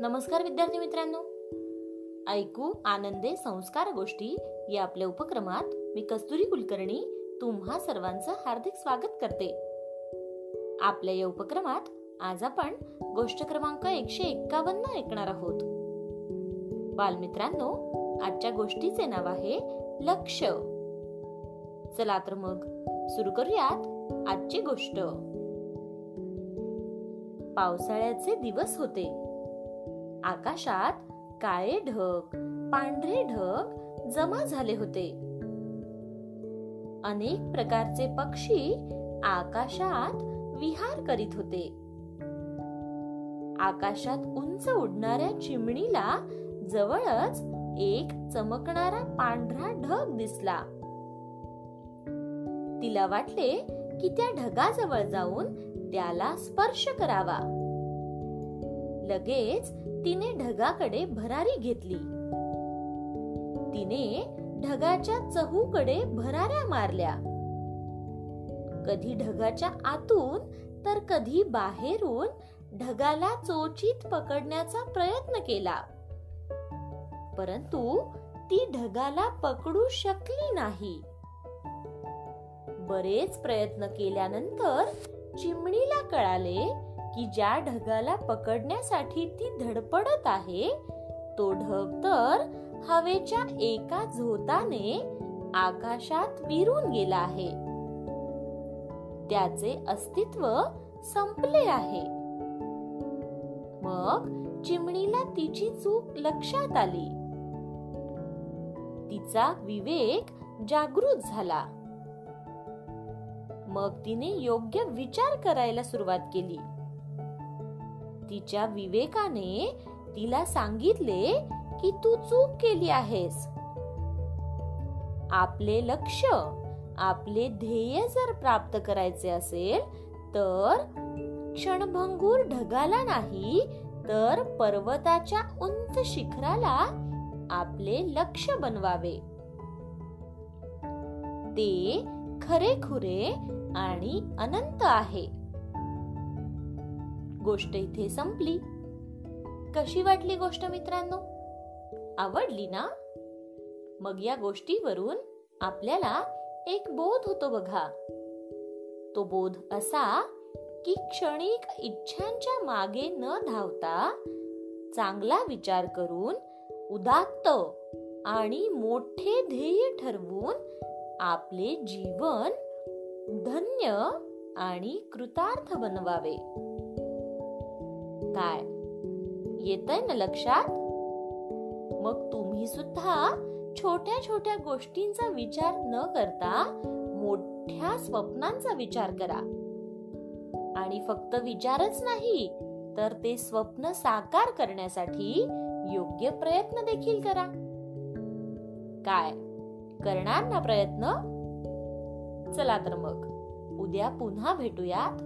नमस्कार विद्यार्थी मित्रांनो. ऐकू आनंदे संस्कार गोष्टी या आपल्या उपक्रमात मी कस्तुरी कुलकर्णी तुम्हा सर्वांचं हार्दिक स्वागत करते. आपल्या या उपक्रमात आज आपण गोष्ट क्रमांक एकशे एक्कावन्न ऐकणार आहोत. बालमित्रांनो आजच्या गोष्टीचे नाव आहे लक्ष. चला तर मग सुरू करूयात आजची गोष्ट. पावसाळ्याचे दिवस होते. आकाशात काळे ढग पांढरे ढग जमा झाले होते. अनेक प्रकारचे पक्षी आकाशात विहार करीत होते. आकाशात उंच उडणाऱ्या चिमणीला जवळच एक चमकणारा पांढरा ढग दिसला. तिला वाटले की त्या ढगाजवळ जाऊन त्याला स्पर्श करावा. लगेच तिने ढगाकडे भरारी घेतली. तिने ढगाच्या चहूकडे भराऱ्या मारल्या. कधी ढगाच्या आतून तर कधी बाहेरून ढगाला चोचीत पकडण्याचा प्रयत्न केला. परंतु ती ढगाला पकडू शकली नाही. बरेच प्रयत्न केल्यानंतर चिमणीला कळाले की ज्या ढगाला पकडण्यासाठी ती धडपडत आहे तो ढग तर हवेच्या एका झोताने आकाशात विरून गेला आहे. त्याचे अस्तित्व संपले आहे. मग चिमणीला तिची चूक लक्षात आली. तिचा विवेक जागृत झाला. मग तिने योग्य विचार करायला सुरुवात केली. तिच्या विवेकाने तिला सांगितले की तू चूक केली आहेस. आपले लक्ष आपले ध्येय जर प्राप्त करायचे असेल तर क्षणभंगूर ढगाला नाही तर पर्वताच्या उंच शिखराला आपले लक्ष बनवावे. ते खरे खुरे आणि अनंत आहे. गोष्ट इथे संपली. कशी वाटली गोष्ट मित्रांनो? आवडली ना? मग या गोष्टीवरून आपल्याला एक बोध होतो बघा. तो बोध असा की क्षणिक इच्छांच्या मागे न धावता चांगला विचार करून उदात्त आणि मोठे ध्येय ठरवून आपले जीवन धन्य आणि कृतार्थ बनवावे. काय? येतय ना लक्षात? मग तुम्ही सुद्धा छोट्या छोट्या गोष्टींचा विचार न करता मोठ्या स्वप्नांचा विचार करा. आणि फक्त विचारच नाही तर ते स्वप्न साकार करण्यासाठी योग्य प्रयत्न देखील करा. काय? करणार ना प्रयत्न? चला तर मग उद्या पुन्हा भेटूयात.